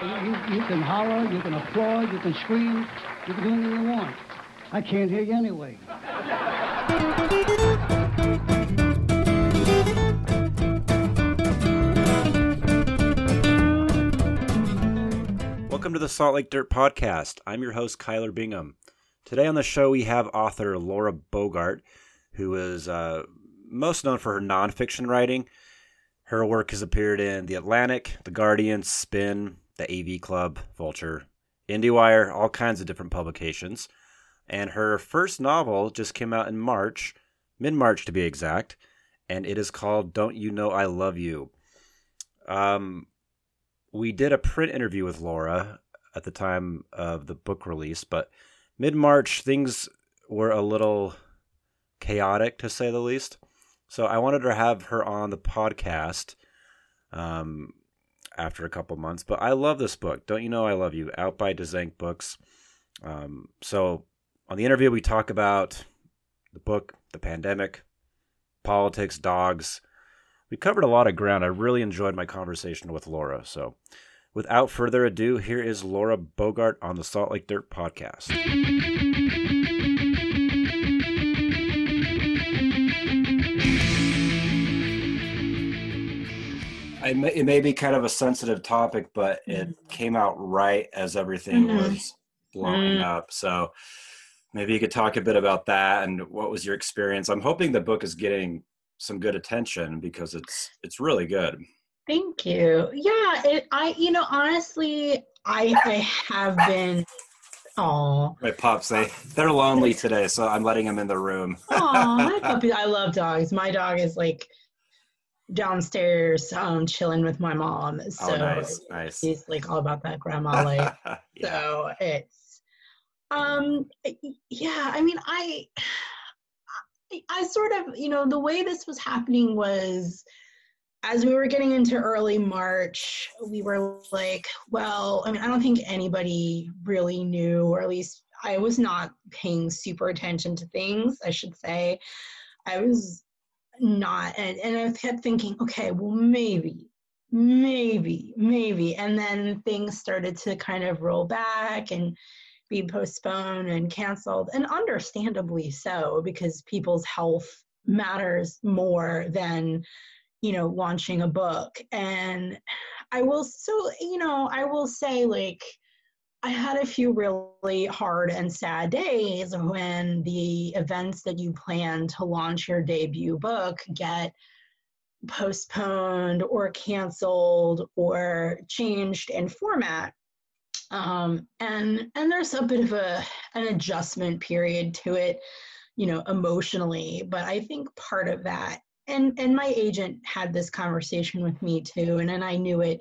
You, you can holler, you can applaud, you can scream, you can do anything you want. I can't hear you anyway. Welcome to the Salt Lake Dirt Podcast. I'm your host, Kyler Bingham. Today on the show, we have author Laura Bogart, who is uh, most known for her nonfiction writing. Her work has appeared in The Atlantic, The Guardian, Spin, The AV Club, Vulture, IndieWire, all kinds of different publications. And her first novel just came out in March, mid March to be exact, and it is called Don't You Know I Love You. Um, we did a print interview with Laura at the time of the book release, but mid March things were a little chaotic to say the least. So I wanted to have her on the podcast um, after a couple months. But I love this book. Don't you know I love you? Out by Dzanc Books. Um, so on the interview, we talk about the book, the pandemic, politics, dogs. We covered a lot of ground. I really enjoyed my conversation with Laura. So without further ado, here is Laura Bogart on the Salt Lake Dirt podcast. May, it may be kind of a sensitive topic, but it mm-hmm. came out right as everything mm-hmm. was blowing mm-hmm. up. So maybe you could talk a bit about that and what was your experience. I'm hoping the book is getting some good attention because it's it's really good. Thank you. Yeah, it, I you know honestly I I have been Oh, my pups they they're lonely today, so I'm letting them in the room. Oh, my puppy! I love dogs. My dog is like downstairs um chilling with my mom oh, so oh, nice, nice. she's like all about that grandma life yeah. so it's um yeah i mean i i sort of you know the way this was happening was as we were getting into early march we were like well i mean i don't think anybody really knew or at least i was not paying super attention to things i should say i was not. And, and i kept thinking okay well maybe maybe maybe. And then things started to kind of roll back and be postponed and canceled and understandably so because people's health matters more than you know launching a book. And i will so you know i will say like I had a few really hard and sad days when the events that you plan to launch your debut book get postponed or canceled or changed in format. Um, and and there's a bit of a an adjustment period to it, you know, emotionally. But I think part of that, and and my agent had this conversation with me too, and and I knew it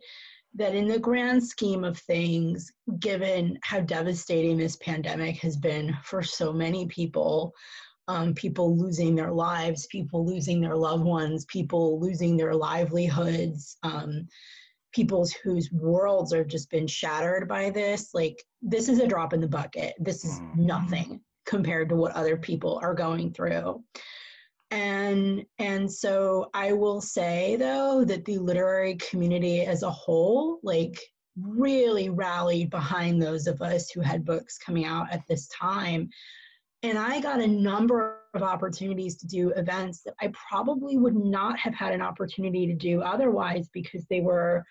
that in the grand scheme of things, given how devastating this pandemic has been for so many people, um, people losing their lives, people losing their loved ones, people losing their livelihoods, um, people's whose worlds have just been shattered by this. Like, this is a drop in the bucket. This is mm-hmm. nothing compared to what other people are going through and and so i will say though that the literary community as a whole like really rallied behind those of us who had books coming out at this time. And i got a number of opportunities to do events that i probably would not have had an opportunity to do otherwise because they were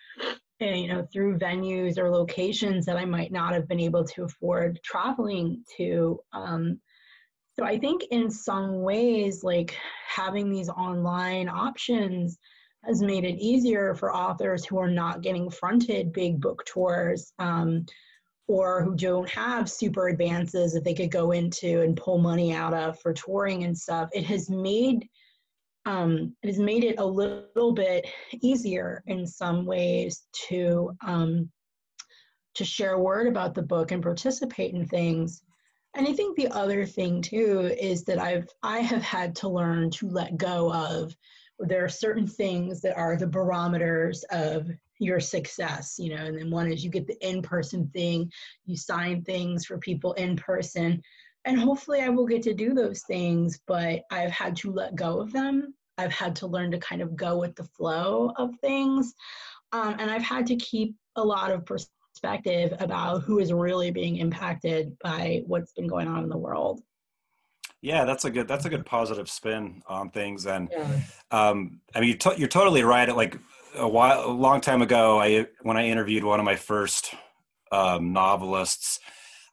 eh, you know through venues or locations that i might not have been able to afford traveling to. Um, so I think in some ways, like having these online options has made it easier for authors who are not getting fronted big book tours um, or who don't have super advances that they could go into and pull money out of for touring and stuff. It has made um, it has made it a little bit easier in some ways to um, to share word about the book and participate in things and I think the other thing too is that I've I have had to learn to let go of there are certain things that are the barometers of your success, you know, and then one is you get the in-person thing, you sign things for people in person. And hopefully I will get to do those things, but I've had to let go of them. I've had to learn to kind of go with the flow of things. Um, and I've had to keep a lot of perspective about who is really being impacted by what's been going on in the world. Yeah, that's a good that's a good positive spin on things, and yeah. um, I mean you're, you're totally right. Like a while, a long time ago, I when I interviewed one of my first um, novelists,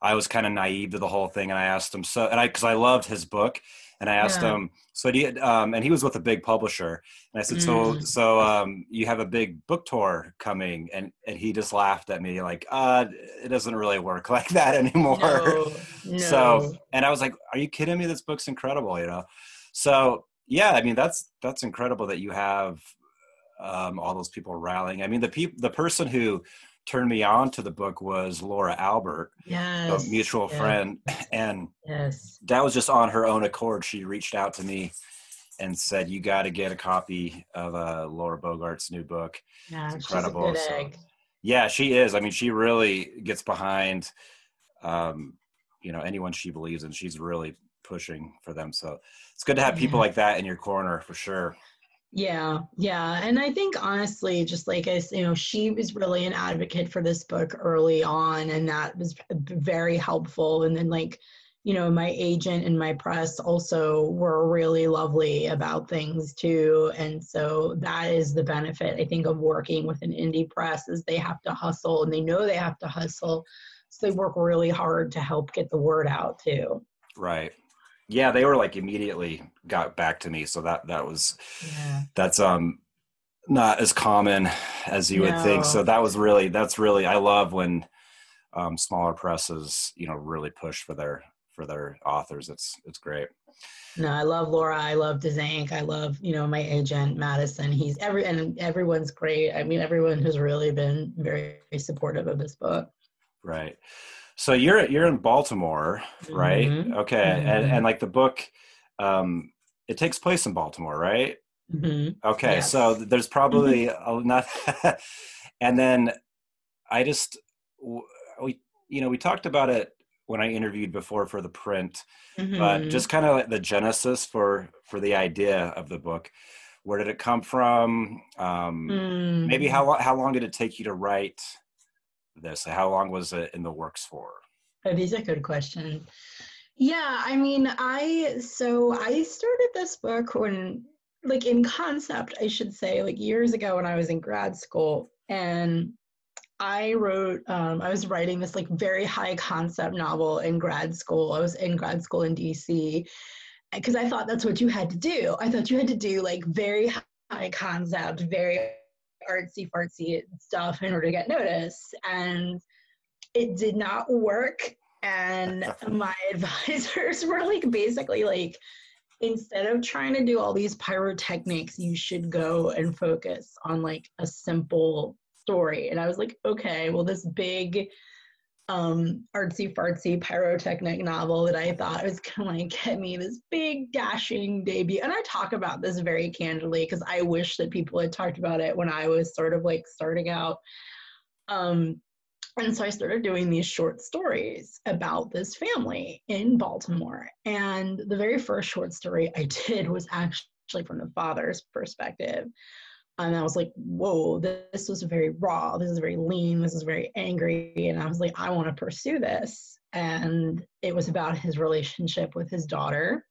I was kind of naive to the whole thing, and I asked him so, and I because I loved his book, and I asked yeah. him, so do you, um, and he was with a big publisher, and I said, mm. so, so, um, you have a big book tour coming, and and he just laughed at me like, uh, it doesn't really work like that anymore. No, no. So, and I was like, are you kidding me? This book's incredible, you know. So, yeah, I mean, that's that's incredible that you have um, all those people rallying. I mean, the people, the person who turned me on to the book was Laura Albert, yes, a mutual yes. friend, and yes, that was just on her own accord. She reached out to me and said, "You got to get a copy of uh, Laura Bogart's new book. Yeah, it's incredible." So, yeah, she is. I mean, she really gets behind, um, you know, anyone she believes in. She's really pushing for them. So it's good to have people like that in your corner for sure. Yeah, yeah. And I think honestly, just like I, you know, she was really an advocate for this book early on, and that was very helpful. And then, like, you know, my agent and my press also were really lovely about things too. And so that is the benefit, I think, of working with an indie press is they have to hustle and they know they have to hustle. So they work really hard to help get the word out too. Right yeah they were like immediately got back to me so that that was yeah. that's um not as common as you no. would think. So that was really that's really i love when um smaller presses you know really push for their for their authors. It's it's great. No i love laura. I love Dzanc. i love you know my agent madison. He's every and everyone's great. I mean everyone has really been very supportive of this book. Right so you're you're in Baltimore, right? Mm-hmm. Okay, mm-hmm. and and like the book, um, it takes place in Baltimore, right? Mm-hmm. Okay, yes. so there's probably mm-hmm. not, and then I just we you know we talked about it when I interviewed before for the print, but mm-hmm. just kind of like the genesis for for the idea of the book. Where did it come from? Um, mm. Maybe how how long did it take you to write? This? How long was it in the works for? Oh, these are good questions. Yeah, I mean, I so I started this book when, like, in concept, I should say, like years ago when I was in grad school, and I wrote, um, I was writing this like very high concept novel in grad school. I was in grad school in DC because I thought that's what you had to do. I thought you had to do like very high concept, very artsy fartsy stuff in order to get noticed. And it did not work. And my advisors were like basically like, instead of trying to do all these pyrotechnics, you should go and focus on like a simple story. And I was like, okay, well, this big um, artsy fartsy pyrotechnic novel that I thought was gonna like get me this big dashing debut. And I talk about this very candidly because I wish that people had talked about it when I was sort of like starting out. Um, and so I started doing these short stories about this family in Baltimore. And the very first short story I did was actually from the father's perspective and I was like, whoa, this was very raw. This is very lean. This is very angry. And I was like, I want to pursue this. And it was about his relationship with his daughter.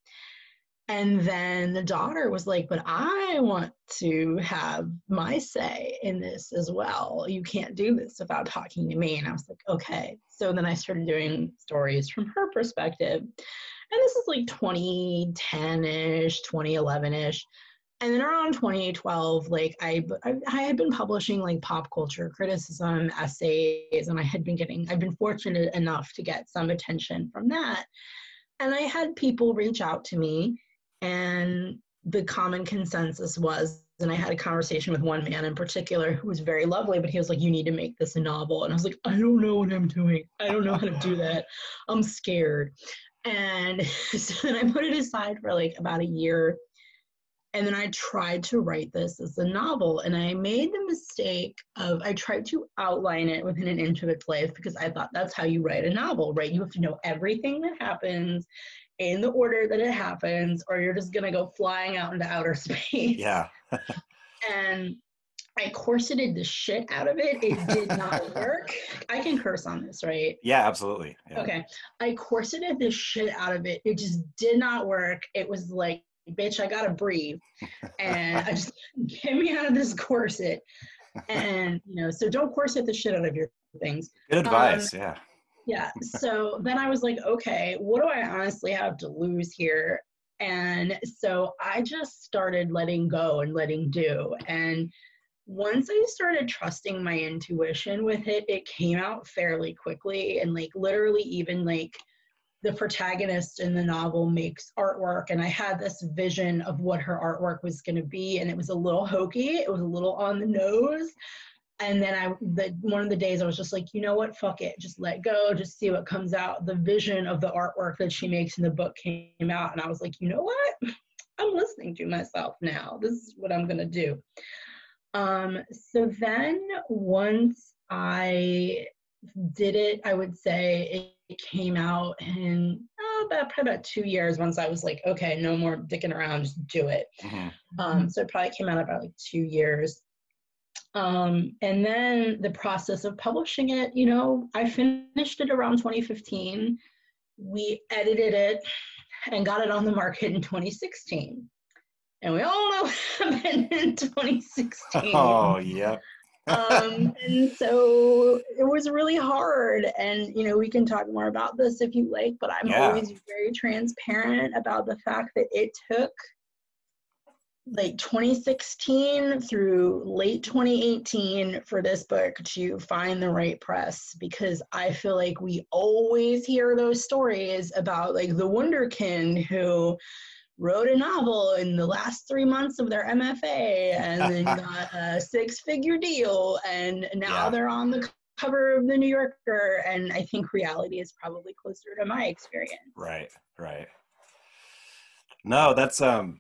And then the daughter was like, but I want to have my say in this as well. You can't do this without talking to me. And I was like, okay. So then I started doing stories from her perspective. And this is like 2010 ish, 2011 ish and then around 2012 like I, I, I had been publishing like pop culture criticism essays and i had been getting i've been fortunate enough to get some attention from that. And i had people reach out to me and the common consensus was and i had a conversation with one man in particular who was very lovely but he was like you need to make this a novel. And i was like i don't know what i'm doing. I don't know how to do that. I'm scared. And so then i put it aside for like about a year and then I tried to write this as a novel, and I made the mistake of I tried to outline it within an inch of its life because I thought that's how you write a novel, right? You have to know everything that happens in the order that it happens, or you're just gonna go flying out into outer space. Yeah. and I corseted the shit out of it. It did not work. I can curse on this, right? Yeah, absolutely. Yeah. Okay. I corseted the shit out of it. It just did not work. It was like, bitch, I gotta breathe. And I just get me out of this corset. And you know, so don't corset the shit out of your things. Good advice. Um, yeah. Yeah. So then I was like, okay, what do I honestly have to lose here? And so I just started letting go and letting do. And once I started trusting my intuition with it, it came out fairly quickly. And like literally, even like the protagonist in the novel makes artwork. And I had this vision of what her artwork was going to be. And it was a little hokey, it was a little on the nose. And then I, the one of the days, I was just like, you know what, fuck it, just let go, just see what comes out. The vision of the artwork that she makes in the book came out, and I was like, you know what, I'm listening to myself now. This is what I'm gonna do. Um, so then once I did it, I would say it, came out in oh, about probably about two years. Once I was like, okay, no more dicking around, just do it. Mm-hmm. Um, so it probably came out about like two years. Um, and then the process of publishing it, you know, I finished it around 2015. We edited it and got it on the market in 2016 and we all know what happened in 2016. Oh, yeah. Um, and so it was really hard. And, you know, we can talk more about this if you like, but I'm yeah. always very transparent about the fact that it took like 2016 through late 2018 for this book to find the right press because I feel like we always hear those stories about like the Wonderkin who wrote a novel in the last three months of their MFA and then got a six figure deal. And now yeah. they're on the cover of the New Yorker. And I think reality is probably closer to my experience. Right, right. No, that's, um,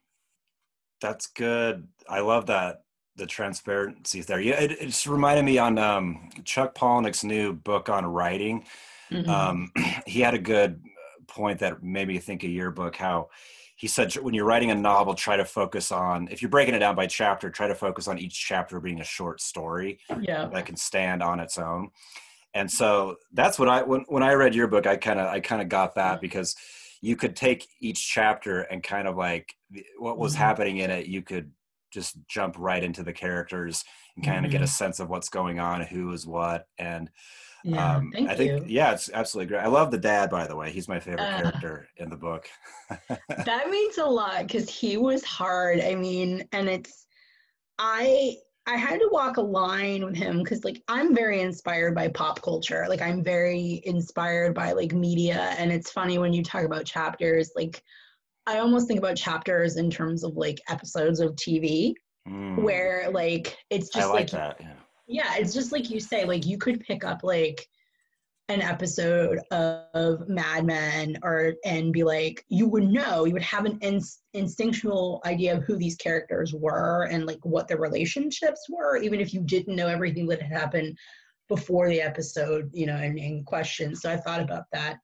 that's good. I love that the transparency there. Yeah, it, it just reminded me on um, Chuck Palahniuk's new book on writing. Mm-hmm. Um, he had a good point that made me think of your book how he said when you're writing a novel try to focus on if you're breaking it down by chapter try to focus on each chapter being a short story yeah. that can stand on its own and so that's what i when, when i read your book i kind of i kind of got that because you could take each chapter and kind of like what was mm-hmm. happening in it you could just jump right into the characters and kind of mm-hmm. get a mm-hmm. sense of what's going on who is what and yeah, um, I think you. yeah, it's absolutely great. I love the dad, by the way. He's my favorite uh, character in the book. that means a lot because he was hard. I mean, and it's I I had to walk a line with him because like I'm very inspired by pop culture. Like I'm very inspired by like media. And it's funny when you talk about chapters, like I almost think about chapters in terms of like episodes of TV mm. where like it's just like, like that, yeah. Yeah it's just like you say like you could pick up like an episode of Mad Men or and be like you would know you would have an in, instinctual idea of who these characters were and like what their relationships were even if you didn't know everything that had happened before the episode you know in, in question so I thought about that.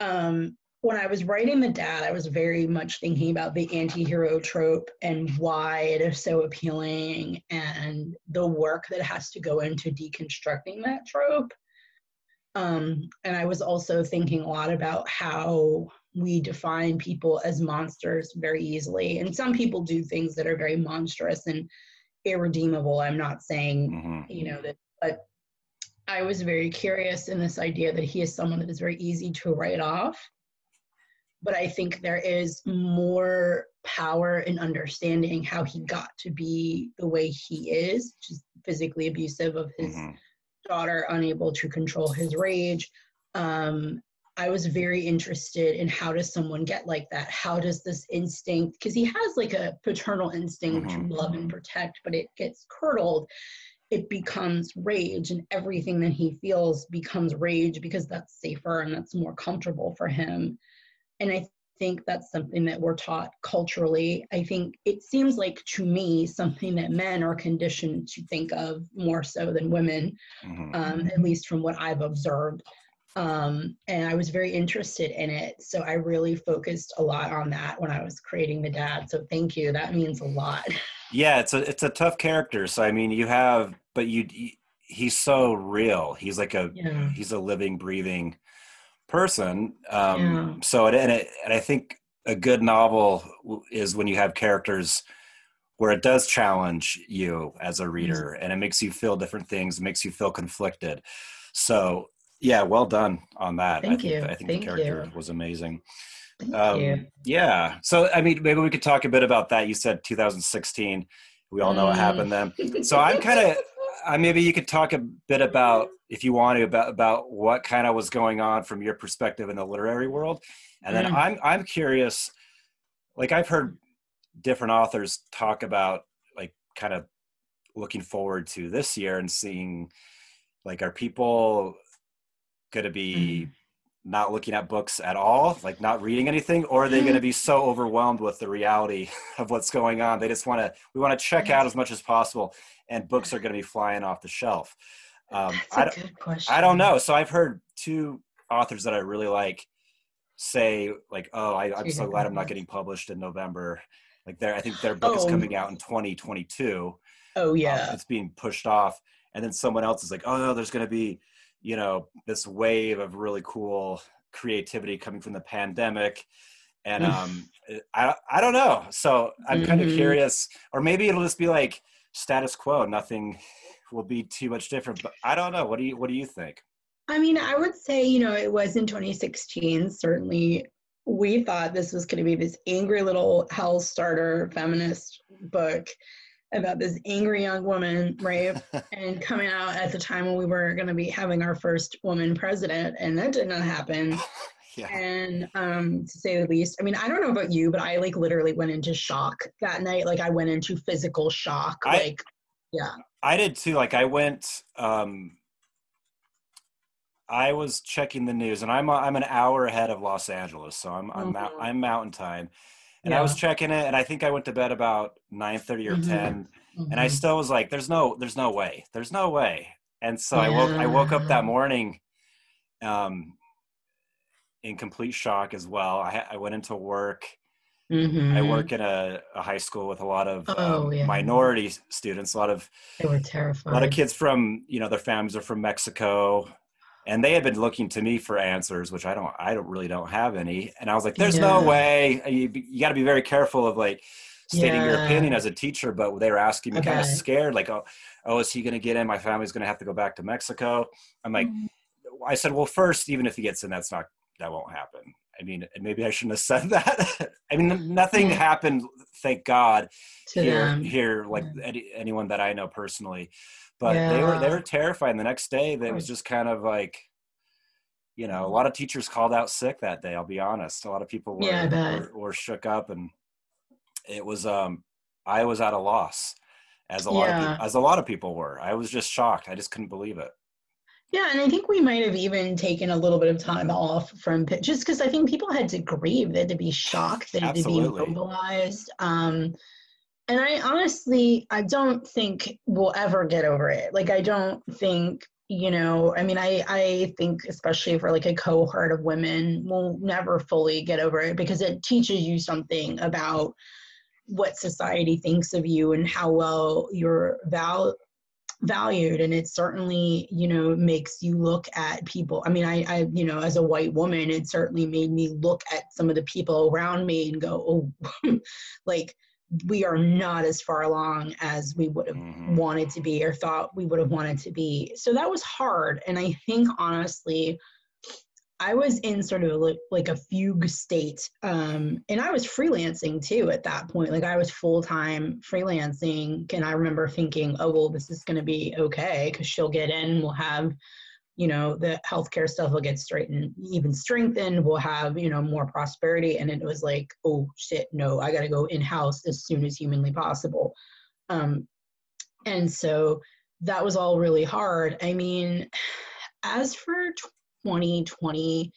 Um when I was writing The Dad, I was very much thinking about the anti hero trope and why it is so appealing and the work that has to go into deconstructing that trope. Um, and I was also thinking a lot about how we define people as monsters very easily. And some people do things that are very monstrous and irredeemable. I'm not saying, mm-hmm. you know, that, but I was very curious in this idea that he is someone that is very easy to write off but I think there is more power in understanding how he got to be the way he is, just physically abusive of his mm-hmm. daughter, unable to control his rage. Um, I was very interested in how does someone get like that? How does this instinct, because he has like a paternal instinct mm-hmm. to love and protect, but it gets curdled. It becomes rage, and everything that he feels becomes rage because that's safer and that's more comfortable for him. And I think that's something that we're taught culturally. I think it seems like to me something that men are conditioned to think of more so than women, mm-hmm. um, at least from what I've observed. Um, and I was very interested in it. So I really focused a lot on that when I was creating the dad. So thank you. That means a lot. Yeah, it's a it's a tough character. So I mean, you have, but you, he's so real. He's like a Yeah. he's a living, breathing person. Um, Yeah. So it, and it, and I think a good novel is when you have characters where it does challenge you as a reader, and it makes you feel different things. It makes you feel conflicted. So yeah, well done on that. Thank I think, you. I think Thank the character you. was amazing. Um, yeah. So, I mean, maybe we could talk a bit about that. You said 2016. We all know what Mm. happened then. So I'm kind of, uh, maybe you could talk a bit about, if you want to, about, about what kind of was going on from your perspective in the literary world. And then Mm. I'm, I'm curious, like I've heard different authors talk about like kind of looking forward to this year and seeing like, are people going to be Mm. Not looking at books at all, like not reading anything, or are they going to be so overwhelmed with the reality of what's going on? They just want to, we want to check out as much as possible, and books are going to be flying off the shelf. Um, That's I, don't- good question. I don't know. So I've heard two authors that I really like say, like, oh, I, I'm so glad I'm not getting published in November. Like, their, I think their book is Oh. coming out in 2022 Oh um, yeah. it's being pushed off and then someone else is like oh no there's going to be you know this wave of really cool creativity coming from the pandemic and Mm. um i i don't know so i'm kind of Mhm. curious or maybe it'll just be like status quo nothing will be too much different but i don't know what do you what do you think I mean, I would say, you know, it was in 2016. Certainly, we thought this was going to be this angry little hell starter feminist book about this angry young woman, right? and coming out at the time when we were going to be having our first woman president, and that did not happen. yeah And um, to say the least, I mean, I don't know about you, but I like literally went into shock that night. Like, I went into physical shock. I- like, yeah. I did too. Like I went, um, I was checking the news, and I'm I'm an hour ahead of Los Angeles, so I'm I'm, mou- Mhm. I'm Mountain Time, and I was checking it, and I think I went to bed about nine thirty or Mhm. ten, and I Mhm. still was like, "There's no, there's no way, there's no way," and so I woke I woke up that morning, um, in complete shock as well. I I went into work. I Mhm. work in a, a high school with a lot of Oh, um, yeah. minority students, a lot of They were terrified. a lot of kids from you know their families are from mexico and they had been looking to me for answers which i don't i don't really don't have any and i was like there's no way you, you got to be very careful of like stating your opinion as a teacher but they were asking me I kind of scared like oh oh is he going to get in my family's going to have to go back to mexico i'm like Mhm. i said well first even if he gets in that's not that won't happen i mean maybe i shouldn't have said that i mean nothing Yeah. happened thank god to here them. here like Yeah. any, anyone that I know personally. But they were they were terrified. And the next day, they was just kind of like, you know, a lot of teachers called out sick that day. I'll be honest. A lot of people were Yeah, were, were shook up, and it was um I was at a loss, as a lot of Yeah. people, as a lot of people were. I was just shocked. I just couldn't believe it. Yeah, and I think we might have even taken a little bit of time off from just because I think people had to grieve, they had to be shocked, they had to be Absolutely. mobilized. Um, and I honestly, I don't think we'll ever get over it. Like, I don't think, you know, I mean, I, I think especially for like a cohort of women, we'll never fully get over it because it teaches you something about what society thinks of you and how well you're val- valued and it certainly you know makes you look at people i mean I, I you know as a white woman it certainly made me look at some of the people around me and go oh like we are not as far along as we would have Mhm. wanted to be or thought we would have wanted to be so that was hard and i think honestly I was in sort of like, like a fugue state. Um, and I was freelancing too at that point. Like I was full time freelancing. And I remember thinking, oh, well, this is going to be okay because she'll get in. We'll have, you know, the healthcare stuff will get straightened, even strengthened. We'll have, you know, more prosperity. And it was like, oh, shit, no, I got to go in house as soon as humanly possible. Um, and so that was all really hard. I mean, as for 2020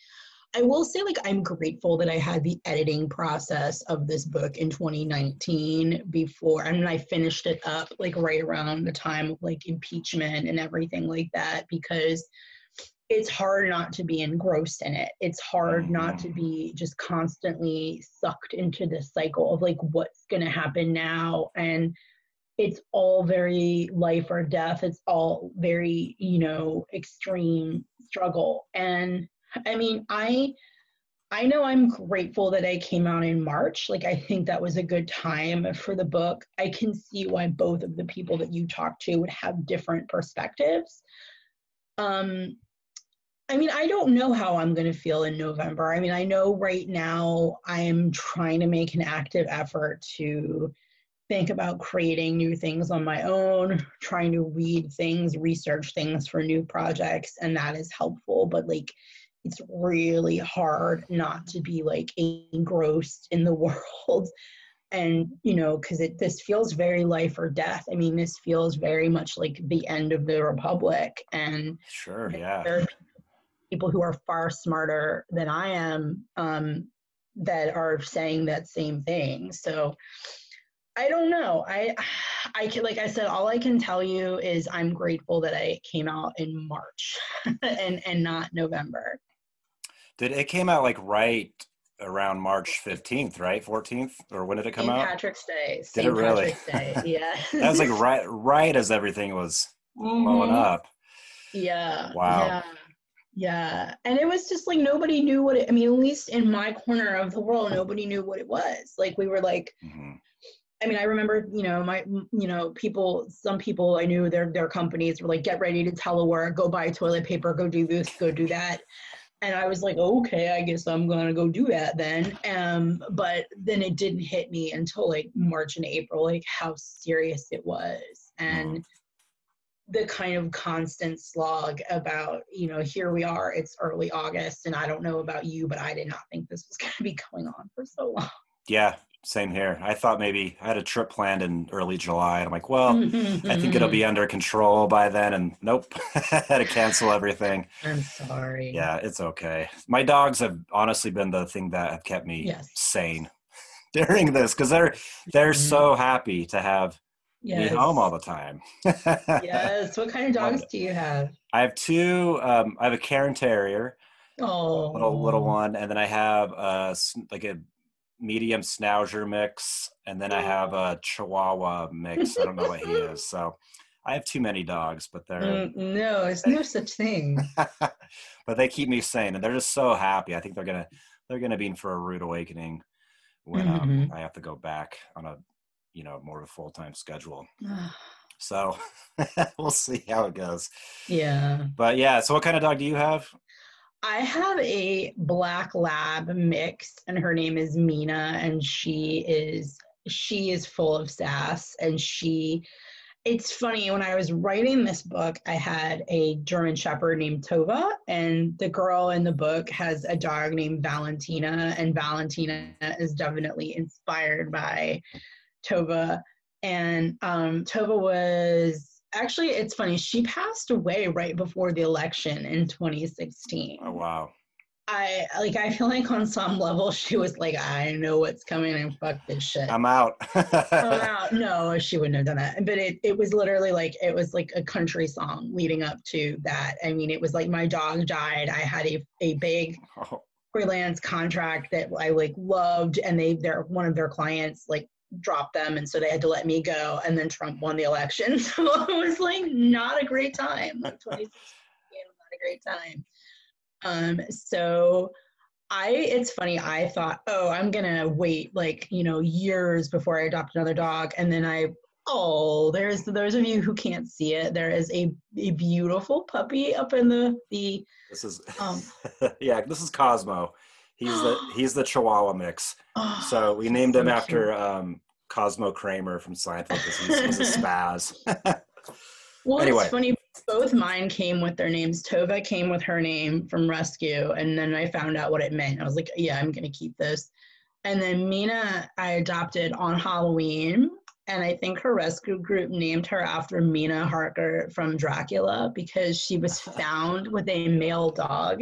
i will say like i'm grateful that i had the editing process of this book in 2019 before and i finished it up like right around the time of like impeachment and everything like that because it's hard not to be engrossed in it it's hard not to be just constantly sucked into this cycle of like what's going to happen now and it's all very life or death. It's all very, you know, extreme struggle. And I mean, I I know I'm grateful that I came out in March. Like, I think that was a good time for the book. I can see why both of the people that you talked to would have different perspectives. Um, I mean, I don't know how I'm going to feel in November. I mean, I know right now I am trying to make an active effort to think about creating new things on my own, trying to read things, research things for new projects, and that is helpful. But like, it's really hard not to be like engrossed in the world and you know because it this feels very life or death i mean this feels very much like the end of the republic and sure yeah there people who are far smarter than i am um, that are saying that same thing so i don't know i i can like i said all i can tell you is i'm grateful that i came out in march and and not november did it came out like right around March 15th, right? 14th? Or when did it come St. out? Patrick's Day. Did St. it really? Day. Yeah. that was like right right as everything was mm-hmm. blowing up. Yeah. Wow. Yeah. Yeah. And it was just like nobody knew what it I mean, at least in my corner of the world, nobody knew what it was. Like we were like mm-hmm. I mean, I remember, you know, my, you know, people, some people I knew their their companies were like, get ready to telework, go buy toilet paper, go do this, go do that and I was like, okay, I guess I'm gonna go do that then. Um, but then it didn't hit me until like March and April, like how serious it was, and mm. The kind of constant slog about, you know, here we are, it's early August, and I don't know about you, but I did not think this was gonna be going on for so long. Yeah, same here. I thought maybe I had a trip planned in early July, and I'm like, well, I think it'll be under control by then. And nope, had to cancel everything. I'm sorry. Yeah, it's okay. My dogs have honestly been the thing that have kept me yes. sane during this because they're they're mm-hmm. so happy to have yes. me home all the time. yes. What kind of dogs do you have? I have two. Um, I have a Cairn Terrier. Oh, little little one, and then I have a like a medium schnauzer mix, and then I have a Chihuahua mix. I don't know what he is. So I have too many dogs, but they're mm, no, it's no such thing. but they keep me sane, and they're just so happy. I think they're gonna they're gonna be in for a rude awakening when um, mm-hmm. um, I have to go back on a you know more of a full time schedule. so we'll see how it goes. Yeah. But yeah, so what kind of dog do you have? I have a black lab mix, and her name is Mina, and she is she is full of sass, and she. It's funny when I was writing this book, I had a German Shepherd named Tova, and the girl in the book has a dog named Valentina, and Valentina is definitely inspired by Tova. And um, Tova was actually it's funny she passed away right before the election in 2016 oh wow. I like i feel like on some level she was like i know what's coming and fuck this shit. I'm out. I'm out. No she wouldn't have done that. But it, it was literally like it was like a country song leading up to that. I mean it was like my dog died. I had a, a big oh. freelance contract that i like loved. And they they're one of their clients like dropped them and so they had to let me go and then trump won the election. So it was like not a great time. Like 2016 not a great time. Um so i it's funny i thought oh i'm gonna wait like you know years before i adopt another dog and then i oh there's those of you who can't see it there is a, a beautiful puppy up in the the this is um yeah this is cosmo He's the he's the Chihuahua mix. Oh, so we named him after um, Cosmo Kramer from Seinfeld because he's, he's a spaz. well, anyway. it's funny. Both mine came with their names. Tova came with her name from Rescue, and then I found out what it meant. I was like, yeah, I'm gonna keep this. And then Mina, I adopted on Halloween, and I think her rescue group named her after Mina Harker from Dracula because she was found with a male dog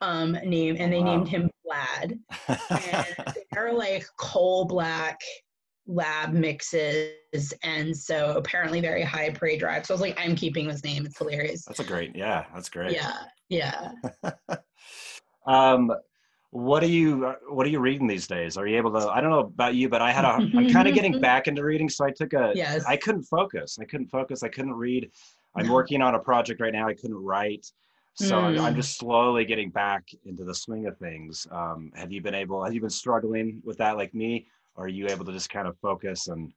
um, name, and they wow. named him Vlad. and they're like coal black lab mixes, and so apparently very high prey drive. So I was like, I'm keeping his name. It's hilarious. That's a great, yeah, that's great. Yeah, yeah. um, what are you uh, what are you reading these days are you able to i don't know about you but i had a i'm kind of getting back into reading so i took a Yes. i couldn't focus i couldn't focus i couldn't read i'm No. working on a project right now i couldn't write so I'm, I'm Mm. just slowly getting back into the swing of things um, have you been able have you been struggling with that like me or are you able to just kind of focus and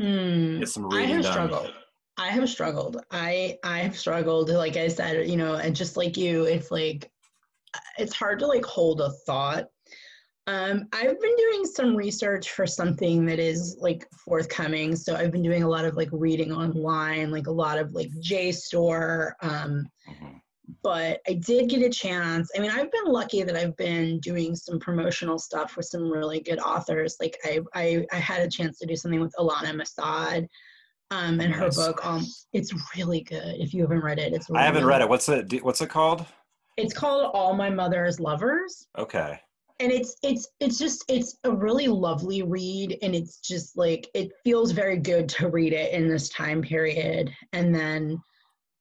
Mm, get some reading I have done struggled. I have struggled. I I have struggled. Like I said, you know, and just like you, it's like it's hard to like hold a thought. Um, I've been doing some research for something that is like forthcoming. So I've been doing a lot of like reading online, like a lot of like JSTOR. Um, Mhm. But I did get a chance. I mean, I've been lucky that I've been doing some promotional stuff for some really good authors. Like I, I, I had a chance to do something with Ilana Masad, um, and her Nice. book. Um, it's really good. If you haven't read it, it's. i haven't really read it what's it what's it called It's called All My Mother's Lovers, okay and it's it's it's just it's a really lovely read, and it's just like it feels very good to read it in this time period. And then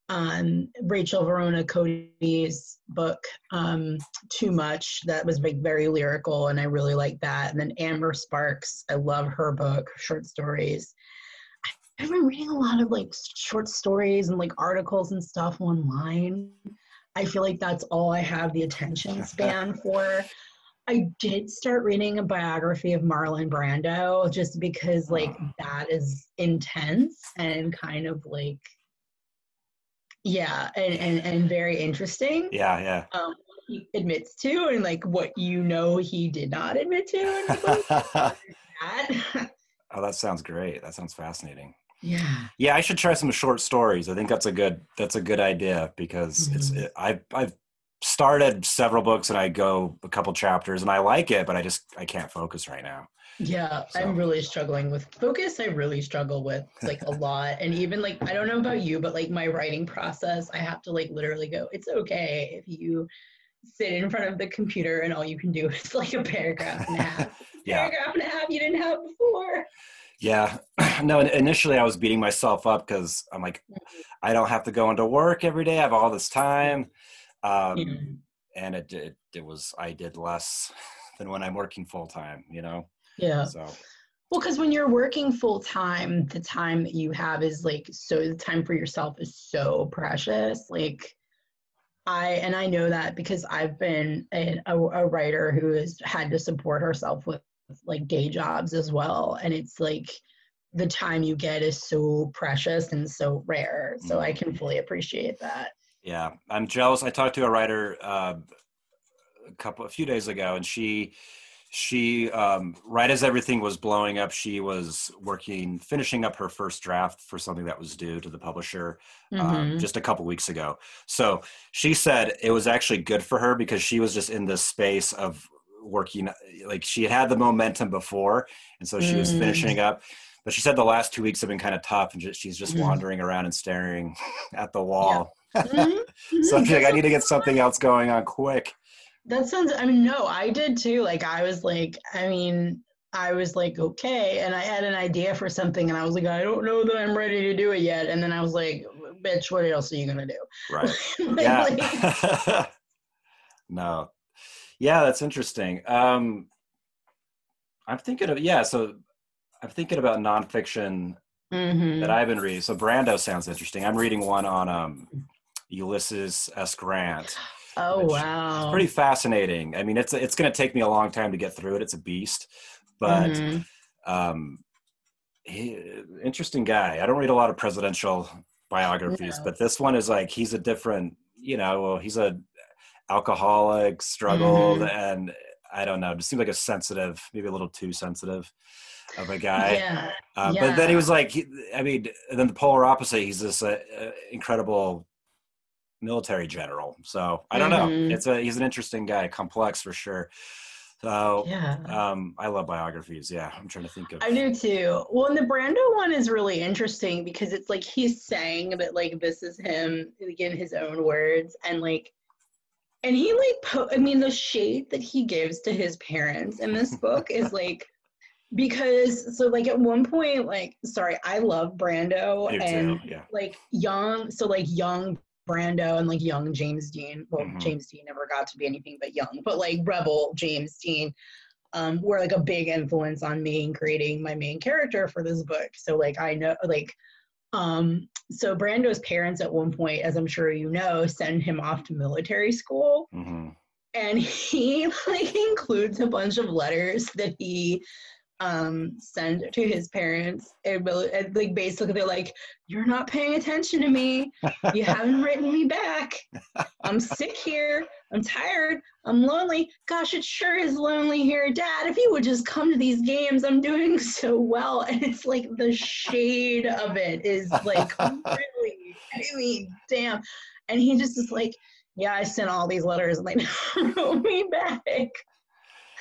um, Rachel Vorona Cote's book, um, Too Much, that was like very lyrical, and I really like that. And then Amber Sparks, I love her book, short stories. I've been reading a lot of like short stories and like articles and stuff online. I feel like that's all I have the attention span for. I did start reading a biography of Marlon Brando just because like that is intense and kind of like yeah and and, and very interesting. Yeah yeah. Um he admits to and like what you know he did not admit to in the book that. Oh that sounds great. That sounds fascinating. Yeah. Yeah, I should try some short stories. I think that's a good that's a good idea because it's Mhm. it, I've I've started several books and I go a couple chapters and I like it, but I just I can't focus right now. Yeah, So- I'm really struggling with focus. I really struggle with like a lot. And even like, I don't know about you, but like my writing process, I have to like literally go, it's okay if you sit in front of the computer and all you can do is like a paragraph and a half. Yeah, Paragraph and a half you didn't have before. yeah. No, initially I was beating myself up because I'm like, mm-hmm. I don't have to go into work every day. I have all this time, um, Yeah. and it, it it was I did less than when I'm working full time. You know, Yeah. so Well, because when you're working full time, the time that you have is like so the time for yourself is so precious. Like I and I know that because I've been a, a, a writer who has had to support herself with like day jobs as well, and it's like the time you get is so precious and so rare. So I can fully appreciate that. Yeah, I'm jealous. I talked to a writer uh, a couple, a few days ago, and she, she, um, right as everything was blowing up, she was working, finishing up her first draft for something that was due to the publisher um, Mhm. just a couple weeks ago. So she said it was actually good for her because she was just in this space of working, like she had had the momentum before, and so she was Mm. finishing up. But she said the last two weeks have been kind of tough, and she's just Mhm. wandering around and staring at the wall. Mhm. So I'm Mhm. like, I need to get something else going on quick. That sounds, I mean, no, I did too. Like, I was like, I mean, I was like, okay. And I had an idea for something and I was like, I don't know that I'm ready to do it yet. And then I was like, bitch, what else are you going to do? Right. Like, Yeah. no. Yeah, that's interesting. Um, I'm thinking of yeah. So I'm thinking about nonfiction mhm. that I've been reading. So Brando sounds interesting. I'm reading one on um, Ulysses S. Grant. Oh, wow. It's pretty fascinating. I mean, it's it's going to take me a long time to get through it. It's a beast, but Mhm. um, he, interesting guy. I don't read a lot of presidential biographies, but this one is like he's a different. You know, well, he's a alcoholic, struggled, Mhm. and I don't know. Just seemed like a sensitive, maybe a little too sensitive of a guy. yeah. Uh, But then he was like, he, I mean, and then the polar opposite. He's this uh, uh, incredible military general. So I don't know. Mhm. It's a he's an interesting guy, complex for sure. So Yeah. um, I love biographies. Yeah, I'm trying to think of. I do too. Well, and the Brando one is really interesting because it's like he's saying that like this is him like, in his own words, and like, and he like, po- I mean, the shade that he gives to his parents in this book is like, because so like at one point, like, sorry, I love Brando You and too. Yeah. like young, so like young Brando and like young James Dean. Well, Mhm. James Dean never got to be anything but young, but like rebel James Dean um, were like a big influence on me in creating my main character for this book. So like I know like um so Brando's parents at one point, as I'm sure you know, send him off to military school hmm and he like includes a bunch of letters that he um sent to his parents. And, will- and like basically they're like you're not paying attention to me. You haven't written me back. I'm sick here. I'm tired. I'm lonely. Gosh it sure is lonely here dad. If you would just come to these games i'm doing so well. And it's like the shade of it is like really mean damn. And he just is like yeah, I sent all these letters and they never wrote me back.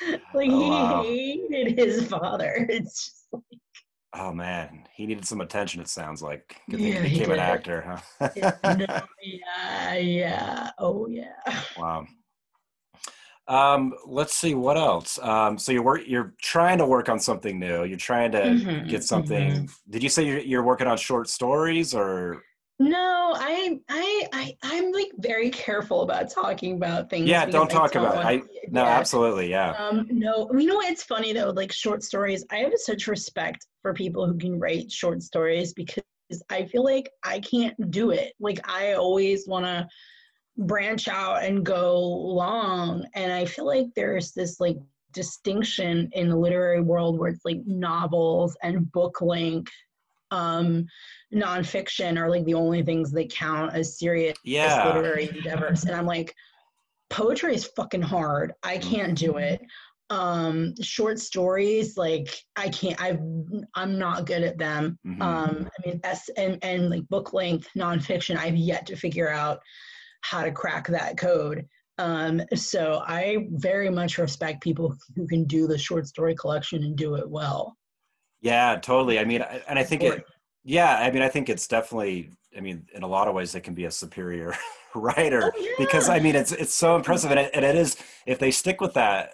Like Oh, he wow. hated his father. It's just like, Oh man, he needed some attention. It sounds like. Yeah, he he became an actor, huh? no, yeah, yeah, oh yeah. wow. Um, let's see what else. Um, so you're work, you're trying to work on something new. You're trying to Mhm, get something. Did you say you're, you're working on short stories or? No, I, I, I, I'm like very careful about talking about things. Yeah, don't talk about it. I no, yeah. absolutely, yeah. Um, no, you know what? It's funny though, like short stories. I have such respect for people who can write short stories because I feel like I can't do it. Like I always want to branch out and go long, and I feel like there's this like distinction in the literary world where it's like novels and book length um nonfiction are like the only things that count as serious Yeah. literary endeavors. And i'm like poetry is fucking hard. I can't do it. Um short stories like i can't i i'm not good at them. Mhm. um i mean s and and like book length nonfiction i've yet to figure out how to crack that code. Um so i very much respect people who can do the short story collection and do it well Yeah, totally. I mean, I- and I think it. Yeah, I mean, I think it's definitely. I mean, in a lot of ways, they can be a superior writer Oh, because. I mean, it's it's so impressive, and it, and it is. If they stick with that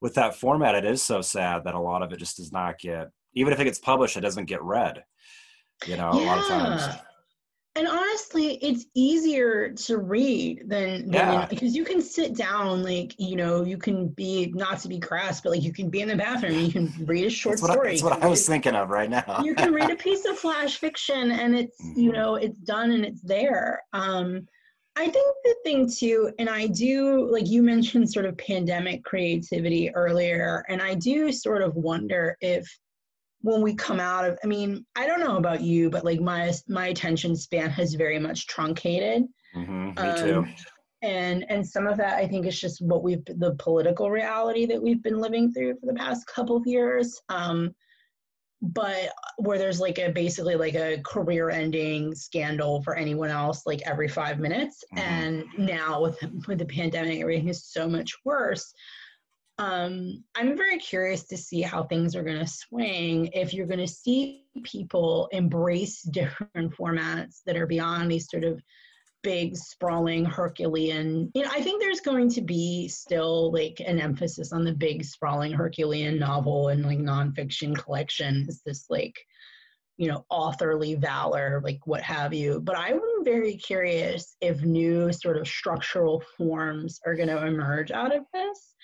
with that format, it is so sad that a lot of it just does not get. Even if it gets published, it doesn't get read. You know, a lot of times. And honestly, it's easier to read than, than Yeah. because you can sit down, like, you know, you can be, not to be crass, but like you can be in the bathroom, and you can read a short That's what, I, story. that's what I was read- thinking of right now. you can read a piece of flash fiction and it's you Mhm. know it's done and it's there um i think the thing too and i do like you mentioned sort of pandemic creativity earlier and i do sort of wonder if when we come out of i mean i don't know about you but like my my attention span has very much truncated. Hmm me too. um, and and some of that i think is just what we've the political reality that we've been living through for the past couple of years. Um but where there's like a basically like a career ending scandal for anyone else like every five minutes. Mhm. and now with with the pandemic everything is so much worse um i'm very curious to see how things are going to swing if you're going to see people embrace different formats that are beyond these sort of big sprawling herculean you know i think there's going to be still like an emphasis on the big sprawling herculean novel and like nonfiction collections this like you know authorly valor like what have you. But i'm very curious if new sort of structural forms are going to emerge out of this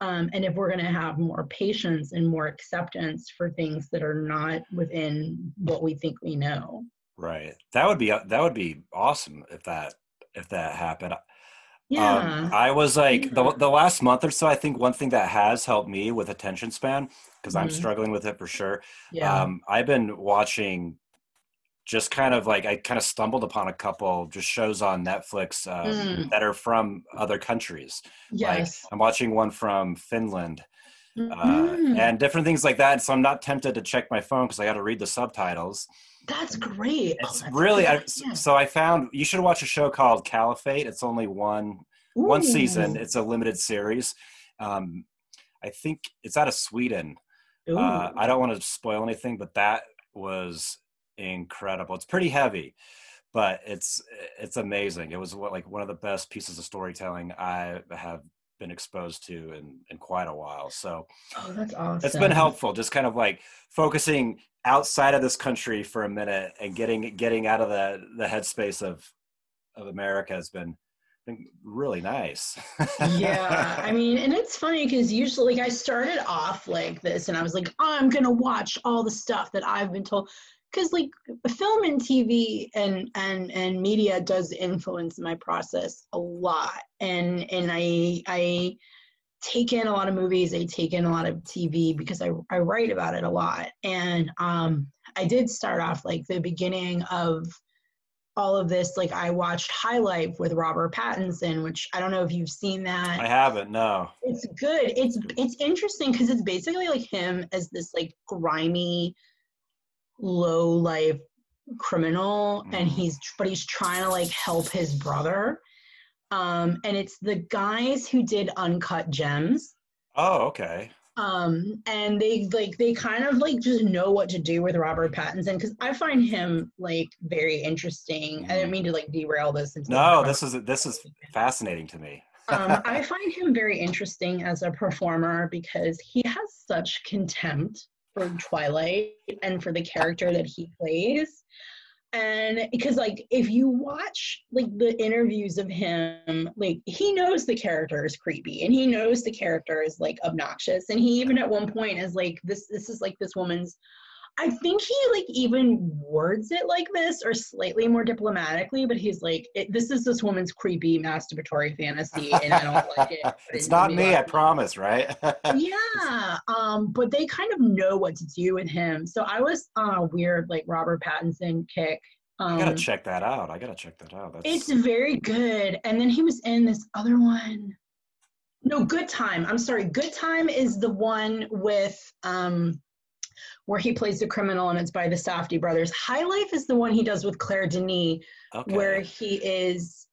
um, and if we're going to have more patience and more acceptance for things that are not within what we think we know Right. That would be that would be awesome if that if that happened. yeah Um, I was like the Yeah. the last month or so. I think one thing that has helped me with attention span because I'm Mhm. struggling with it for sure. yeah Um, I've been watching just kind of like I kind of stumbled upon a couple just shows on Netflix um, Mm. that are from other countries. Like yes I'm watching one from Finland uh, Mhm. and different things like that. So I'm not tempted to check my phone because I got to read the subtitles. That's great. Oh, It's that's really I, so I found you should watch a show called Caliphate. It's only one one season. It's a limited series. Um, I think it's out of Sweden. Uh, I don't want to spoil anything, but that was incredible. It's pretty heavy, but it's it's amazing. It was what, like one of the best pieces of storytelling I have been exposed to in in quite a while. So oh, that's awesome. it's been helpful, just kind of like focusing outside of this country for a minute and getting getting out of the the headspace of of America has been been really nice. yeah, I mean, and it's funny because usually, like, I started off like this, and I was like, oh, I'm gonna watch all the stuff that I've been told, because like film and TV and and and media does influence my process a lot, and and I I take in a lot of movies, I take in a lot of TV because I I write about it a lot, and um, I did start off like the beginning of all of this like i watched high life with robert pattinson which i don't know if you've seen that I haven't. No. it's good it's it's interesting because it's basically like him as this like grimy low life criminal and Mhm. he's but he's trying to like help his brother um and it's the guys who did uncut gems Oh, okay. um and they like they kind of like just know what to do with robert pattinson because i find him like very interesting i didn't mean to like derail this into No, this is this is fascinating to me. um, I find him very interesting as a performer because he has such contempt for Twilight and for the character that he plays. And because, like, if you watch like the interviews of him, like he knows the character is creepy and he knows the character is like obnoxious. And he even at one point is like, "This, this is like this woman's." I think he like even words it like this or slightly more diplomatically, but he's like, it, "This is this woman's creepy masturbatory fantasy, and I don't like it." it's not me, I promise, right? yeah um but they kind of know what to do with him so i was on a weird like robert pattinson kick um I gotta check that out. I gotta check that out. That's it's very good and then he was in this other one no good time i'm sorry good time is the one with um where he plays the criminal and it's by the Safdie brothers high life is the one he does with claire denis okay. where he is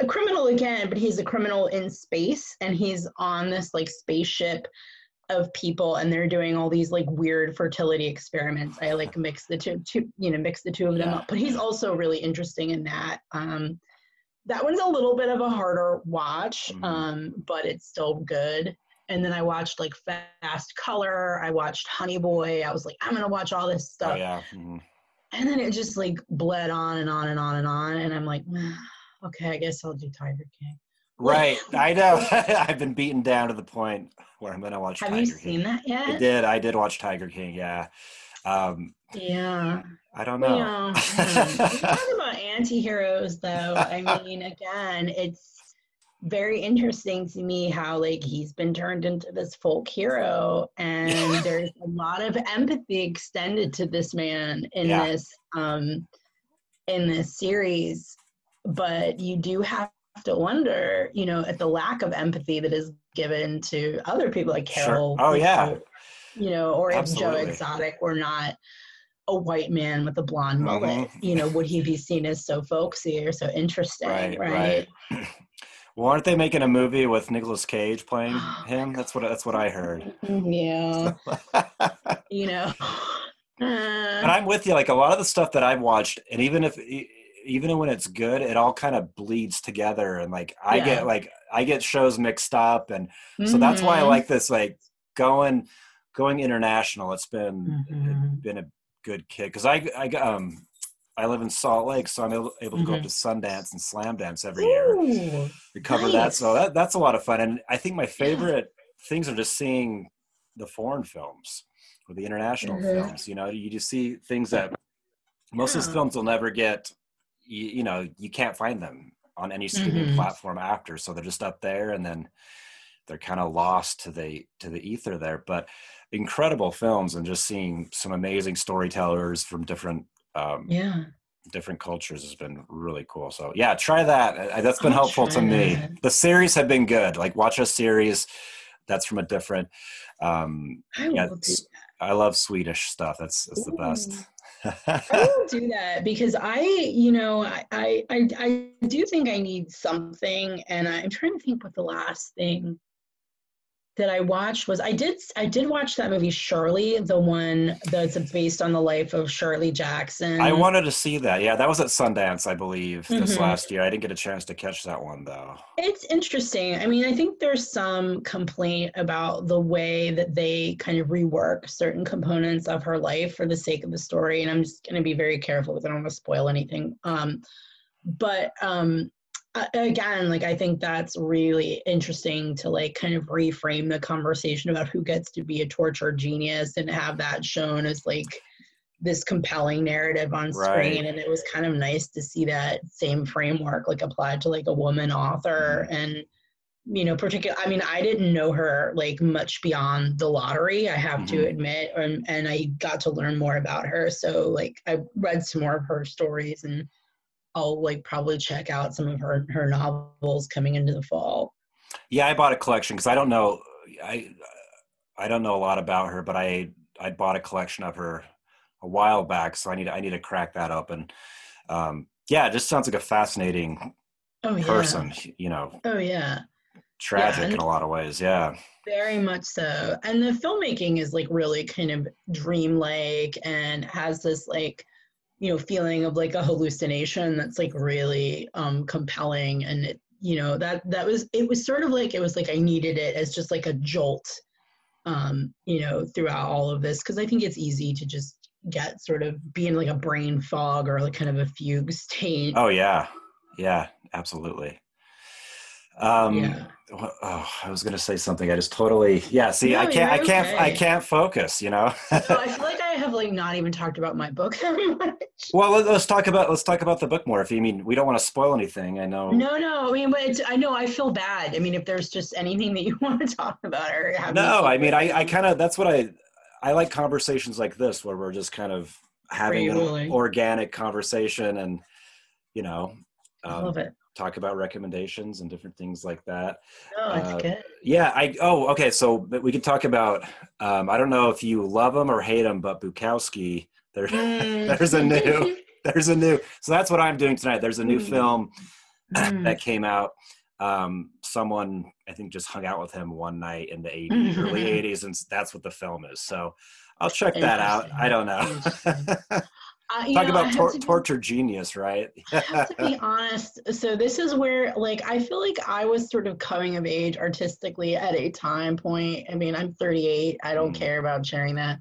a criminal again, but he's a criminal in space and he's on this like spaceship of people and they're doing all these like weird fertility experiments. I like mix the two, two you know, mix the two of them Yeah. up. But he's also really interesting in that. Um that one's a little bit of a harder watch, Mhm. um, but it's still good. And then I watched like Fast Color, I watched Honey Boy. I was like, I'm gonna watch all this stuff Oh yeah. mhm. and then it just like bled on and on and on and on and i'm like okay i guess i'll do tiger king Right. I know. I've been beaten down to the point where I'm gonna watch have Tiger you King. seen that I yet did. I did watch Tiger King. Yeah. Um, yeah I don't know. you know, hmm. talk about anti-heroes though i mean again it's very interesting to me how like he's been turned into this folk hero and there's a lot of empathy extended to this man in Yeah. this um in this series but you do have to wonder you know at the lack of empathy that is given to other people like Sure. carol Oh, yeah. you know or if joe exotic were not a white man with a blonde mullet Mhm. you know would he be seen as so folksy or so interesting Right, right, right. Well, aren't they making a movie with Nicolas Cage playing him? That's what that's what I heard. yeah you know and Uh, I'm with you. Like a lot of the stuff that I've watched, and even if e, even when it's good, it all kind of bleeds together. And like I Yeah. get like I get shows mixed up, and so that's why I mhm, like this. Like going going international. It's been mhm. been a good kick because I I um I live in Salt Lake, so I'm able, able to go up Mhm. to Sundance and Slamdance every year Ooh, to cover that. So that that's a lot of fun. And I think my favorite things are just seeing the foreign films or the international Mhm. films. You know, you just see things that most of these Yeah. films will never get. You, you know, you can't find them on any streaming Mhm. platform after, so they're just up there, and then they're kind of lost to the to the ether there. But incredible films, and just seeing some amazing storytellers from different um, yeah different cultures has been really cool. So yeah, try that. That's been I'll helpful to try me. The series have been good. Like watch a series that's from a different. Um, i yeah, will do s- I love Swedish stuff. That's that's the best. I will do that because I, you know, I, I, I, I do think I need something, and I'm trying to think what the last thing that I watched was. I did, I did watch that movie Shirley, the one that's based on the life of Shirley Jackson. I wanted to see that. Yeah, that was at Sundance, I believe, this Mhm. last year. I didn't get a chance to catch that one though. It's interesting. I mean, I think there's some complaint about the way that they kind of rework certain components of her life for the sake of the story. And I'm just going to be very careful because I don't want to spoil anything. Um, but um, again, like I think that's really interesting to like kind of reframe the conversation about who gets to be a tortured genius and have that shown as like this compelling narrative on screen Right. and it was kind of nice to see that same framework like applied to like a woman author Mm-hmm. and you know particular i mean i didn't know her like much beyond the lottery i have to Mhm. admit and, and i got to learn more about her so like i read some more of her stories and i'll like probably check out some of her her novels coming into the fall Yeah, I bought a collection because I don't know I I don't know a lot about her, but I I bought a collection of her a while back, so I need I need to crack that open. Um, yeah, it just sounds like a fascinating oh yeah person. You know, oh yeah tragic and- in a lot of ways. Yeah, Very much so. And the filmmaking is like really kind of dreamlike and has this like, you know, feeling of like a hallucination that's like really um compelling and it you know that that was it was sort of like it was like I needed it as just like a jolt um you know throughout all of this because I think it's easy to just get sort of be in like a brain fog or like kind of a fugue state. Oh yeah, yeah, absolutely. Um, Yeah. Oh, I was gonna say something. I just totally. Yeah. See, I can't. I can't. I can't focus. You know. So I feel like I have like not even talked about my book that much. well, let- let's talk about let's talk about the book more. If you mean we don't want to spoil anything, I know. No, no. I mean, but it's, I know I feel bad. I mean, if there's just anything that you want to talk about or have No, I mean, I, I kind of that's what I I like conversations like this where we're just kind of having an organic conversation and you know I um, love it. Talk about recommendations and different things like that. No, it's uh, good. Yeah, I oh okay, so we could talk about um, I don't know if you love him or hate him, but Bukowski there Mm. there's a new there's a new so that's what I'm doing tonight. There's a new Mm. film Mm. that came out. Um, someone I think just hung out with him one night in the 80s, early 80s, and that's what the film is. So I'll check that out. I don't know. Uh, Talk know, about tor- to be- torture genius, right? I have to be honest. So this is where, like, I feel like I was sort of coming of age artistically at a time point. I mean, I'm 38. I don't Mm. care about sharing that.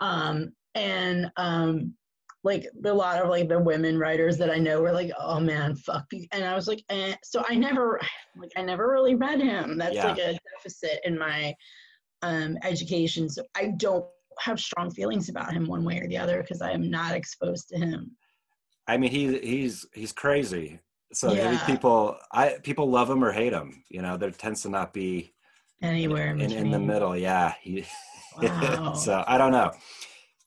Um, and um, like a lot of like the women writers that I know were like, "Oh man, fuck," you." and I was like, eh. so I never, like, I never really read him. That's Yeah. like a deficit in my um, education. So I don't have strong feelings about him one way or the other because I am not exposed to him. I mean, he he's he's crazy. So Yeah. people I people love him or hate him. You know, there tends to not be Anywhere in, in, in the middle. Yeah, he. Wow. so I don't know.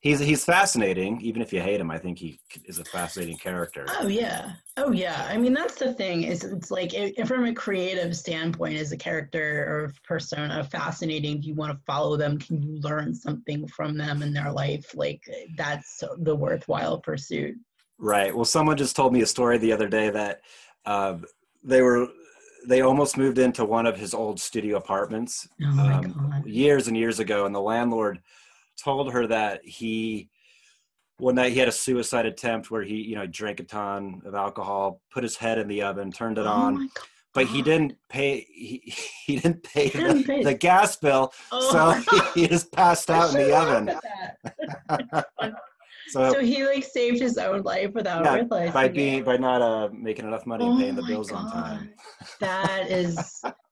He's he's fascinating. Even if you hate him, I think he is a fascinating character. Oh yeah, oh yeah. I mean, that's the thing. Is it's like if, from a creative standpoint, is a character or persona fascinating? Do you want to follow them? Can you learn something from them in their life? Like that's the worthwhile pursuit. Right. Well, someone just told me a story the other day that uh, they were they almost moved into one of his old studio apartments Oh um, years and years ago, and the landlord told her that he one night he had a suicide attempt where he you know drank a ton of alcohol, put his head in the oven, turned it Oh on, but he didn't pay he, he didn't pay He the, pay. the gas bill, Oh. so he, he just passed out in the oven. laughed at that. So, So he like saved his own life without yeah, realizing by it. being by not uh, making enough money and Oh paying the my bills on time. That is.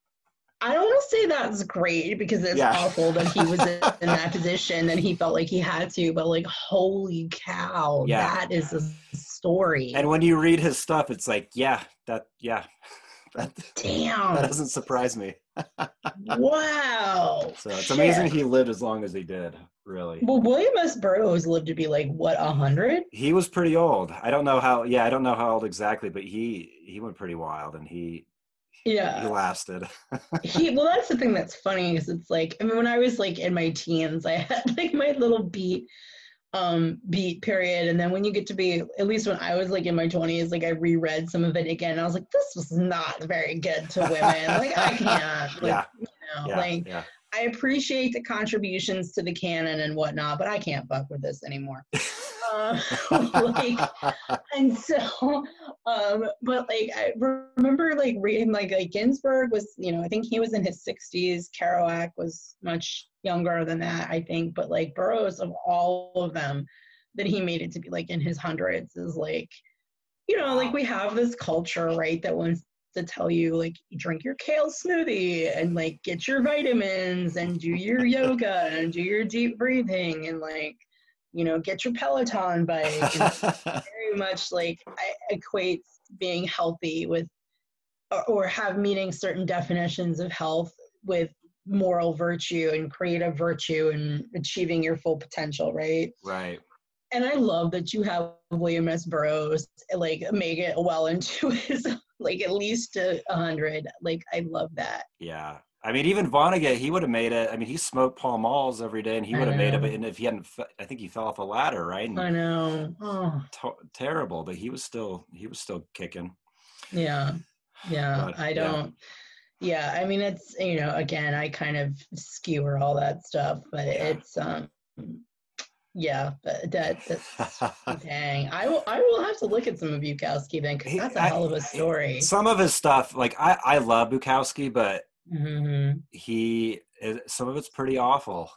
I don't want to say that's great because it's Yeah. awful that he was in, that position and he felt like he had to, but like, holy cow, Yeah. that is a story. And when you read his stuff, it's like, yeah, that, yeah, that, damn, that doesn't surprise me. wow. So it's amazing Shit. he lived as long as he did. Really, Well, William S. Burroughs lived to be like, what, a 100? he was pretty old. I don't know how. Yeah, I don't know how old exactly, but he he went pretty wild, and he he lasted. he well that's the thing that's funny is it's like i mean when i was like in my teens i had like my little beat um beat period. And then when you get to be at least when i was like in my 20s like i reread some of it again. And i was like this was not very good to women. Like i can't. Like, yeah, you know, yeah, like yeah. i appreciate the contributions to the canon and whatnot but i can't fuck with this anymore uh, like and so um but like i remember like reading like like ginsberg was you know i think he was in his 60s kerouac was much younger than that i think. But like burroughs of all of them that he made it to be like in his hundreds is like you know, like we have this culture, right, that wants to tell you like drink your kale smoothie and like get your vitamins and do your yoga and do your deep breathing and like you know get your peloton bike very much like i equate being healthy with or, or have meeting certain definitions of health with moral virtue and creative virtue and achieving your full potential right right and I love that you have William S. Burroughs like make it well into his like at least a hundred. Like I love that. Yeah. I mean, even Vonnegut, he would have made it. I mean, he smoked Pall Malls every day, and he would have made it. And if he hadn't, I think he fell off a ladder, right? And I know. Oh. T- terrible, but he was still he was still kicking. Yeah, yeah. But, I don't. Yeah. yeah, I mean, it's you know, again, I kind of skewer all that stuff, but yeah. it's um, yeah, but that that's dang. I will I will have to look at some of Bukowski then because that's a hell of a story. Some of his stuff, like I I love Bukowski, but mm-hmm. he some of it's pretty awful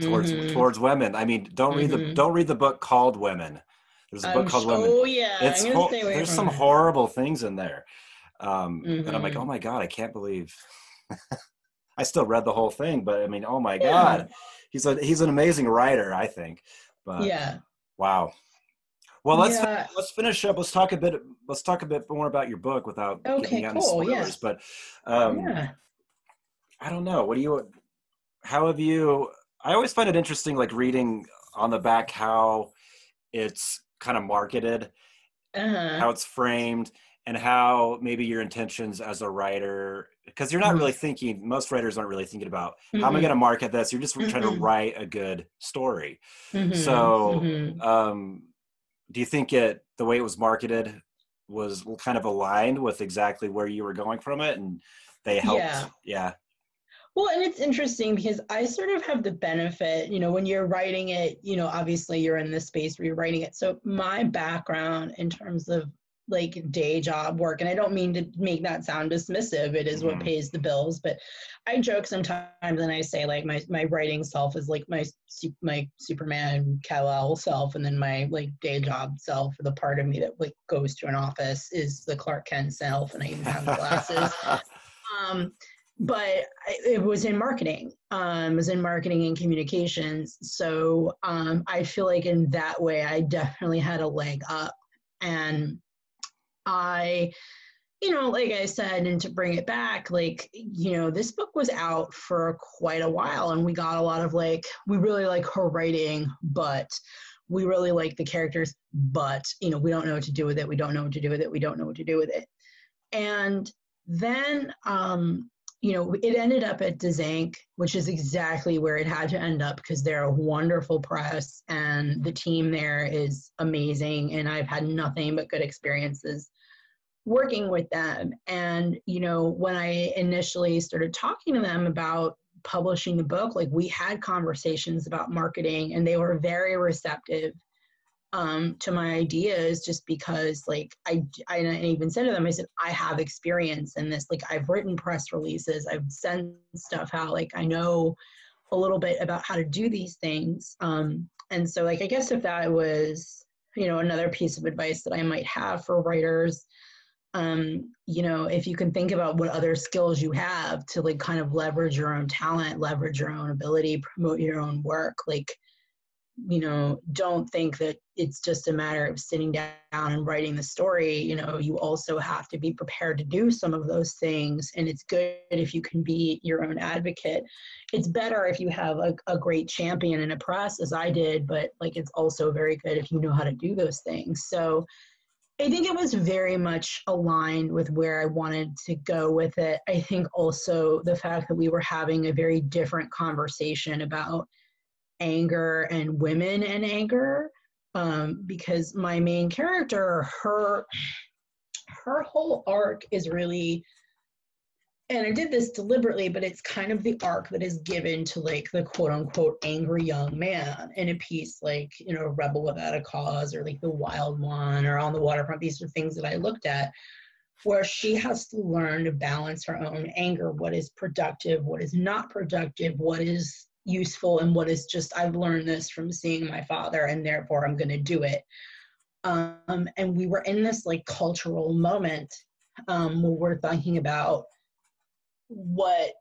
towards mm-hmm. towards women. I mean, don't read mm-hmm. the don't read the book called Women. There's a book I'm called sh- Women. Oh yeah, it's ho- there's some it. horrible things in there, um, and I'm like, oh my god, I can't believe. I still read the whole thing, but I mean, oh my Yeah. god, he's a he's an amazing writer, I think. But Yeah, wow. Well, let's Yeah. let's finish up. Let's talk a bit. Let's talk a bit more about your book without Okay, getting out cool, spoilers. yeah. But um, yeah. I don't know. What do you? How have you? I always find it interesting, like reading on the back how it's kind of marketed, Uh-huh. how it's framed, and how maybe your intentions as a writer. Because you're not Mhm. really thinking. Most writers aren't really thinking about how am I Mhm. going to market this. You're just trying to Mhm. write a good story. Mhm, So, um, do you think it the way it was marketed was kind of aligned with exactly where you were going from it, and they helped? Yeah. yeah. Well, and it's interesting because I sort of have the benefit, you know, when you're writing it, you know, obviously you're in the space where you're writing it. So my background in terms of like day job work, and I don't mean to make that sound dismissive, it is what pays the bills, but I joke sometimes and I say like my my writing self is like my my Superman Kal-El self, and then my like day job self, the part of me that like goes to an office is the Clark Kent self, and I even have glasses um, but it was in marketing um, it was in marketing and communications. So um, i feel like in that way i definitely had a leg up. And i you know like i said and to bring it back like you know this book was out for quite a while and we got a lot of like we really like her writing but we really like the characters but you know we don't know what to do with it. We don't know what to do with it. We don't know what to do with it. And then um you know it ended up at Dzanc, which is exactly where it had to end up because they're a wonderful press and the team there is amazing and i've had nothing but good experiences working with them. And you know when i initially started talking to them about publishing the book like we had conversations about marketing and they were very receptive um, to my ideas just because like I, I even said to them i said i have experience in this. Like i've written press releases. I've sent stuff out. Like i know a little bit about how to do these things. Um, and so like i guess if that was you know another piece of advice that i might have for writers um, you know if you can think about what other skills you have to like kind of leverage your own talent leverage your own ability promote your own work like you know don't think that it's just a matter of sitting down and writing the story. You know you also have to be prepared to do some of those things and it's good if you can be your own advocate. It's better if you have a, a great champion in a press as i did but like it's also very good if you know how to do those things. So I think it was very much aligned with where I wanted to go with it. I think also the fact that we were having a very different conversation about anger and women and anger um, because my main character her her whole arc is really and I did this deliberately, but it's kind of the arc that is given to like the quote unquote angry young man in a piece like, you know, Rebel Without a Cause or like The Wild One or On the Waterfront. These are things that I looked at where she has to learn to balance her own anger what is productive, what is not productive, what is useful, and what is just, I've learned this from seeing my father, and therefore I'm going to do it. Um, and we were in this like cultural moment um, where we're thinking about what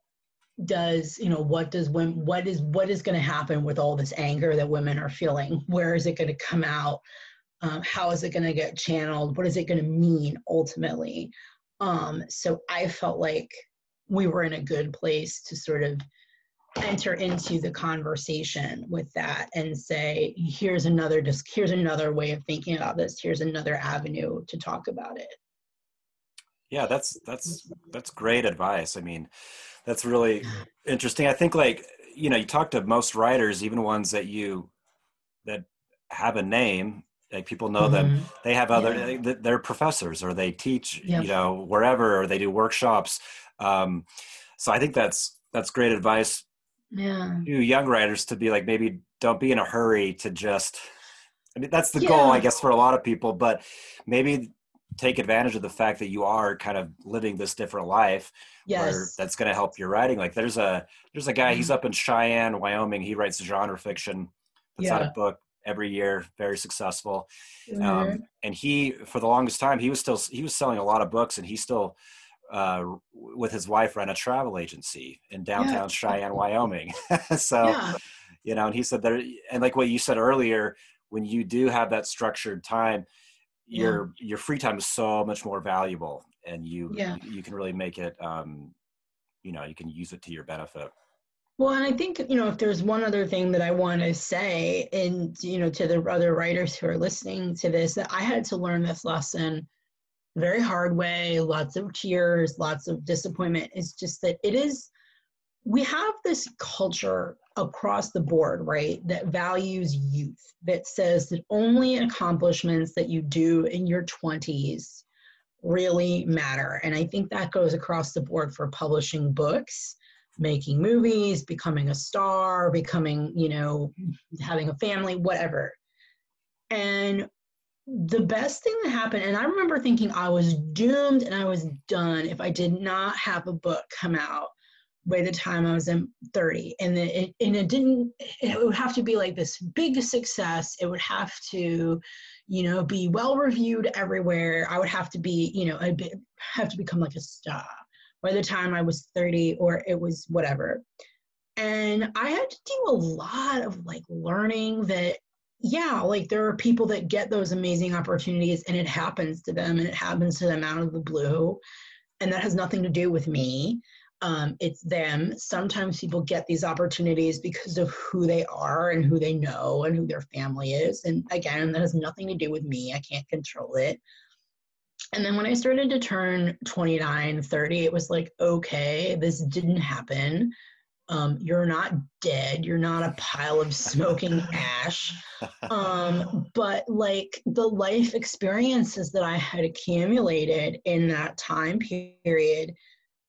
does you know what does when what is what is going to happen with all this anger that women are feeling? Where is it going to come out? Um, how is it going to get channeled? What is it going to mean ultimately? Um, so i felt like we were in a good place to sort of enter into the conversation with that and say here's another just here's another way of thinking about this. Here's another avenue to talk about it. Yeah that's that's that's great advice. I mean that's really interesting. I think like you know you talk to most writers even ones that you that have a name like people know mm-hmm. them they have other yeah. they're professors or they teach yep. you know wherever or they do workshops. Um, so i think that's that's great advice yeah. to young writers to be like maybe don't be in a hurry to just I mean that's the yeah. goal I guess for a lot of people, but maybe take advantage of the fact that you are kind of living this different life yes. that's going to help your writing like there's a there's a guy mm-hmm. he's up in cheyenne wyoming he writes genre fiction puts yeah. out a book every year very successful um, mm-hmm. um, and he for the longest time he was still he was selling a lot of books and he still uh, with his wife ran a travel agency in downtown yeah. Cheyenne, Wyoming. so, yeah. you know, and he said there, and like what you said earlier, when you do have that structured time, your yeah. your free time is so much more valuable, and you yeah. you can really make it. Um, you know, you can use it to your benefit. Well, and I think you know if there's one other thing that I want to say, and you know, to the other writers who are listening to this, that I had to learn this lesson very hard way, lots of tears, lots of disappointment. It's just that it is, we have this culture across the board, right, that values youth, that says that only accomplishments that you do in your 20s really matter. And I think that goes across the board for publishing books making movies, becoming a star, becoming, you know, having a family, whatever. And the best thing that happened, and I remember thinking I was doomed and I was done if I did not have a book come out by the time I was in 30. And it, and it didn't, it would have to be like this big success. It would have to, you know, be well reviewed everywhere. I would have to be, you know, I'd be, have to become like a star by the time I was 30 or it was whatever. And I had to do a lot of like learning that yeah, like there are people that get those amazing opportunities and it happens to them and it happens to them out of the blue. And that has nothing to do with me. Um, it's them. Sometimes people get these opportunities because of who they are and who they know and who their family is. And again, that has nothing to do with me. I can't control it. And then when I started to turn 29, 30, it was like, okay, this didn't happen um, you're not dead. You're not a pile of smoking ash. Um, but like the life experiences that i had accumulated in that time period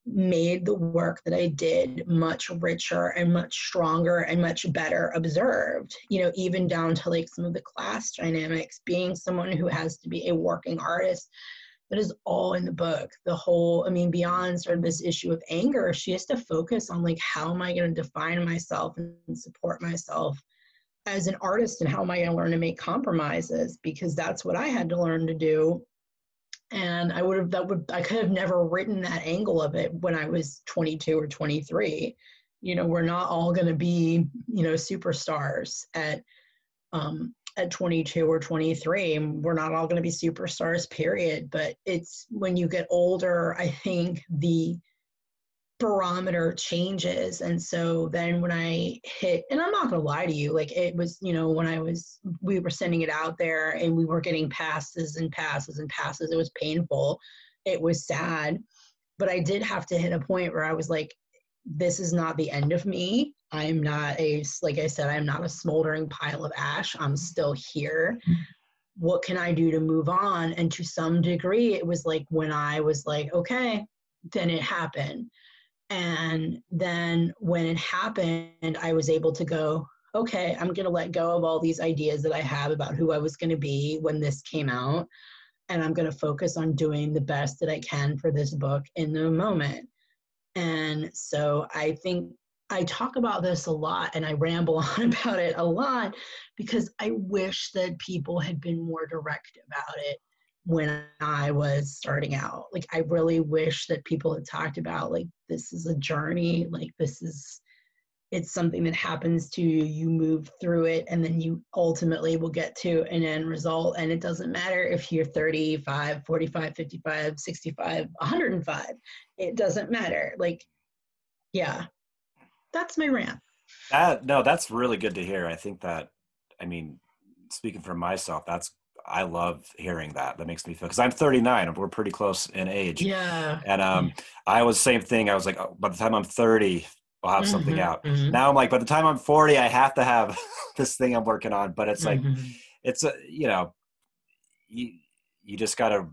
made the work that i did much richer and much stronger and much better observed you know even down to like some of the class dynamics being someone who has to be a working artist that is all in the book. The whole i mean beyond sort of this issue of anger she has to focus on like how am i going to define myself and support myself as an artist and how am i going to learn to make compromises? Because that's what i had to learn to do. And i would have that would i could have never written that angle of it when i was 22 or 23 you know we're not all going to be you know superstars at um, at 22 or 23 we're not all going to be superstars period. But it's when you get older i think the barometer changes. And so then when i hit and i'm not going to lie to you like it was you know when i was we were sending it out there and we were getting passes and passes and passes it was painful. It was sad. But i did have to hit a point where i was like this is not the end of me. I'm not a, like I said, I'm not a smoldering pile of ash. I'm mm-hmm. still here. Mm-hmm. What can I do to move on? And to some degree, it was like when I was like, okay, then it happened. And then when it happened, I was able to go, okay, I'm going to let go of all these ideas that I have about who I was going to be when this came out. And I'm going to focus on doing the best that I can for this book in the moment. And so I think I talk about this a lot and I ramble on about it a lot because I wish that people had been more direct about it when I was starting out. Like, I really wish that people had talked about, like, this is a journey, like, this is, it's something that happens to you, you move through it, and then you ultimately will get to an end result. And it doesn't matter if you're 35, 45, 55, 65, 105, it doesn't matter. Like, yeah, that's my rant. That, no, that's really good to hear. I think that, I mean, speaking for myself, that's I love hearing that. That makes me feel because I'm 39 and we're pretty close in age. Yeah. And um, I was same thing. I was like, oh, by the time I'm 30, I'll have mm-hmm, something out. Mm-hmm. Now I'm like, by the time I'm 40, I have to have this thing I'm working on. But it's like, mm-hmm. it's a you know, you you just got to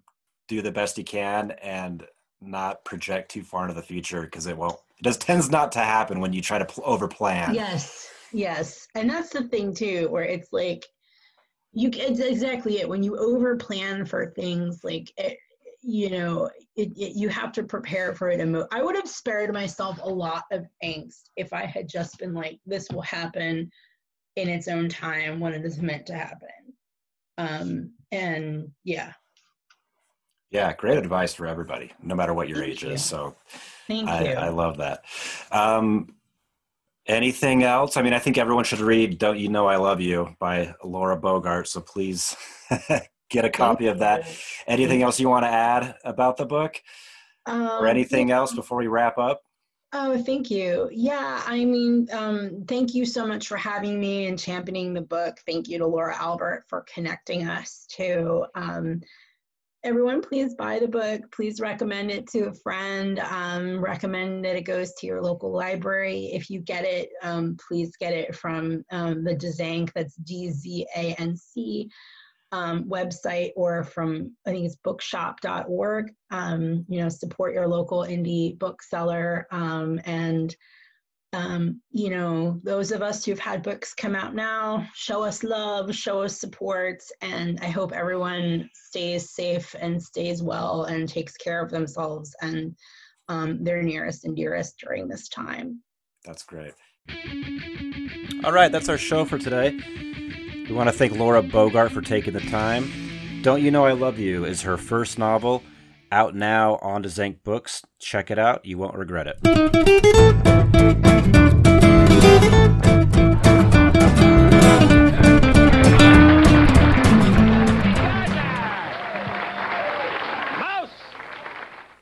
do the best you can and not project too far into the future because it won't. Just tends not to happen when you try to pl- over plan. Yes. Yes. And that's the thing too, where it's like you it's exactly it when you over plan for things like it, you know it, it, you have to prepare for it emo- i would have spared myself a lot of angst if i had just been like this will happen in its own time when it is meant to happen um and yeah yeah great advice for everybody no matter what your Thank age you. is so Thank I, you. I love that um Anything else? I mean, I think everyone should read "Don't You Know I Love You" by Laura Bogart. So please get a copy of that. Anything else you want to add about the book, um, or anything yeah. else before we wrap up? Oh, thank you. Yeah, I mean, um, thank you so much for having me and championing the book. Thank you to Laura Albert for connecting us to um, everyone please buy the book. Please recommend it to a friend. Um, recommend that it goes to your local library. If you get it um, please get it from um, the dzanc that's d-z-a-n-c um, website or from i think it's bookshop.org um, you know support your local indie bookseller um, and um, you know, those of us who've had books come out now, show us love, show us support, and I hope everyone stays safe and stays well and takes care of themselves and um, their nearest and dearest during this time. That's great. All right, that's our show for today. We want to thank Laura Bogart for taking the time. Don't You Know I Love You is her first novel, out now on dzanc Books. Check it out, you won't regret it.